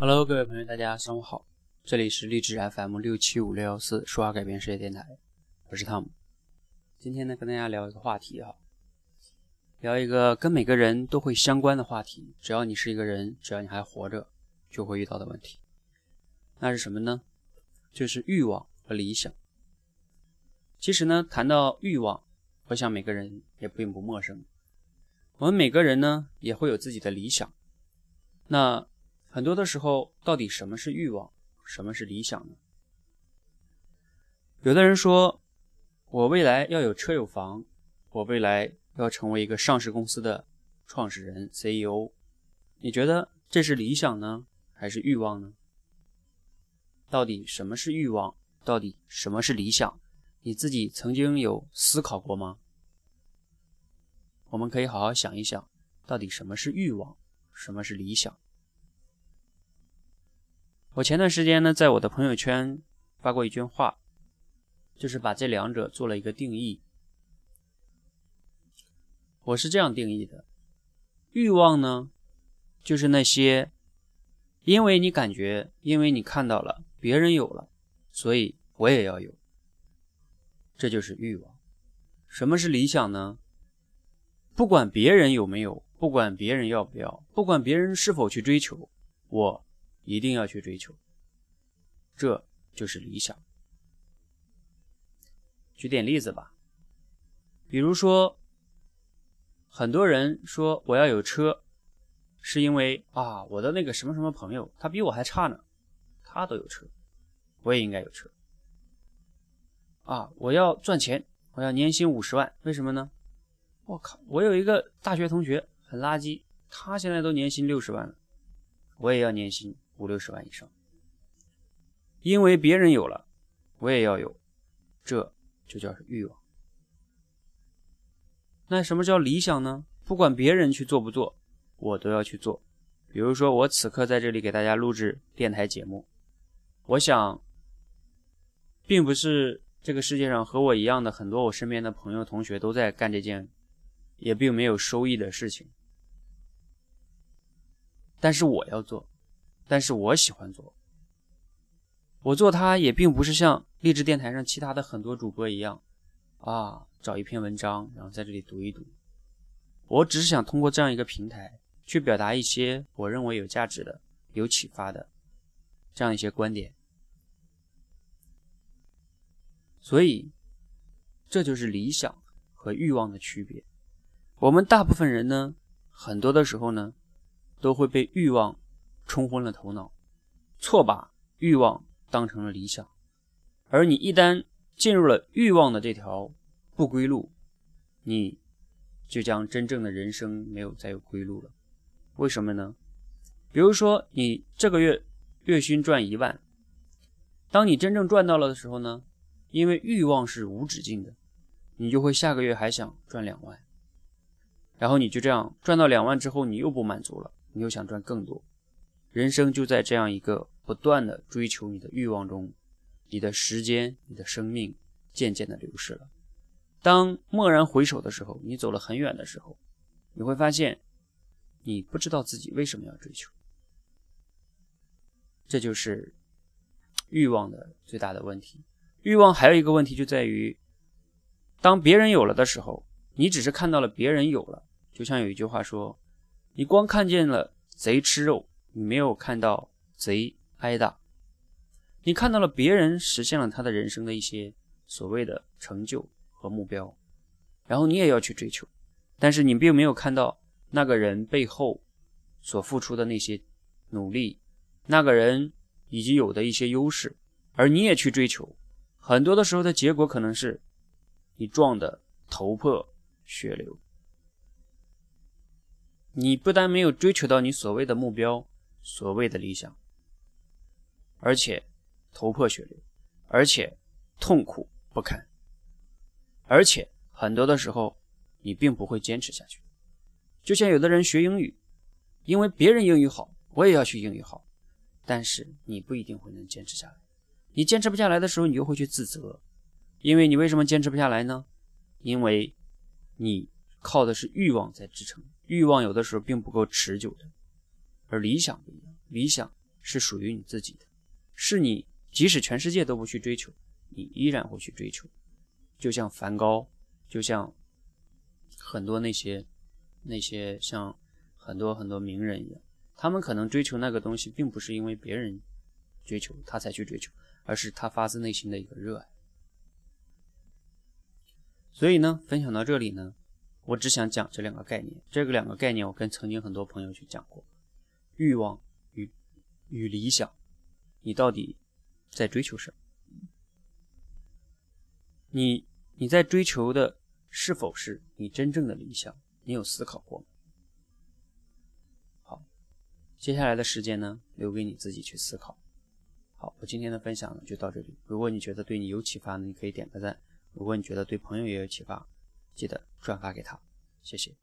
Hello，各位朋友，大家上午好，这里是励志 FM 六七五六幺四说话改变世界电台，我是汤姆。今天呢，跟大家聊一个话题哈，聊一个跟每个人都会相关的话题，只要你是一个人，只要你还活着，就会遇到的问题。那是什么呢？就是欲望和理想。其实呢，谈到欲望，我想每个人也并不陌生。我们每个人呢，也会有自己的理想。那很多的时候，到底什么是欲望，什么是理想呢？有的人说，我未来要有车有房，我未来要成为一个上市公司的创始人 CEO。你觉得这是理想呢，还是欲望呢？到底什么是欲望？到底什么是理想？你自己曾经有思考过吗？我们可以好好想一想，到底什么是欲望，什么是理想？我前段时间呢，在我的朋友圈发过一句话，就是把这两者做了一个定义。我是这样定义的：欲望呢，就是那些因为你感觉，因为你看到了别人有了，所以我也要有，这就是欲望。什么是理想呢？不管别人有没有，不管别人要不要，不管别人是否去追求，我。一定要去追求，这就是理想。举点例子吧，比如说，很多人说我要有车，是因为啊，我的那个什么什么朋友，他比我还差呢，他都有车，我也应该有车。啊，我要赚钱，我要年薪五十万，为什么呢？我靠，我有一个大学同学很垃圾，他现在都年薪六十万了，我也要年薪。五六十万以上，因为别人有了，我也要有，这就叫欲望。那什么叫理想呢？不管别人去做不做，我都要去做。比如说，我此刻在这里给大家录制电台节目，我想，并不是这个世界上和我一样的很多我身边的朋友同学都在干这件，也并没有收益的事情，但是我要做。但是我喜欢做，我做它也并不是像励志电台上其他的很多主播一样，啊，找一篇文章，然后在这里读一读。我只是想通过这样一个平台，去表达一些我认为有价值的、有启发的这样一些观点。所以，这就是理想和欲望的区别。我们大部分人呢，很多的时候呢，都会被欲望。冲昏了头脑，错把欲望当成了理想，而你一旦进入了欲望的这条不归路，你就将真正的人生没有再有归路了。为什么呢？比如说，你这个月月薪赚一万，当你真正赚到了的时候呢？因为欲望是无止境的，你就会下个月还想赚两万，然后你就这样赚到两万之后，你又不满足了，你又想赚更多。人生就在这样一个不断的追求你的欲望中，你的时间、你的生命渐渐的流逝了。当蓦然回首的时候，你走了很远的时候，你会发现，你不知道自己为什么要追求。这就是欲望的最大的问题。欲望还有一个问题就在于，当别人有了的时候，你只是看到了别人有了，就像有一句话说，你光看见了贼吃肉。你没有看到贼挨打，你看到了别人实现了他的人生的一些所谓的成就和目标，然后你也要去追求，但是你并没有看到那个人背后所付出的那些努力，那个人以及有的一些优势，而你也去追求，很多的时候的结果可能是你撞的头破血流，你不但没有追求到你所谓的目标。所谓的理想，而且头破血流，而且痛苦不堪，而且很多的时候你并不会坚持下去。就像有的人学英语，因为别人英语好，我也要去英语好，但是你不一定会能坚持下来。你坚持不下来的时候，你又会去自责，因为你为什么坚持不下来呢？因为你靠的是欲望在支撑，欲望有的时候并不够持久的。而理想不一样，理想是属于你自己的，是你即使全世界都不去追求，你依然会去追求。就像梵高，就像很多那些那些像很多很多名人一样，他们可能追求那个东西，并不是因为别人追求他才去追求，而是他发自内心的一个热爱。所以呢，分享到这里呢，我只想讲这两个概念。这个两个概念，我跟曾经很多朋友去讲过：欲望与与理想，你到底在追求什么？你你在追求的是否是你真正的理想？你有思考过吗？好，接下来的时间呢，留给你自己去思考。好，我今天的分享呢就到这里。如果你觉得对你有启发呢，你可以点个赞。如果你觉得对朋友也有启发，记得转发给他，谢谢。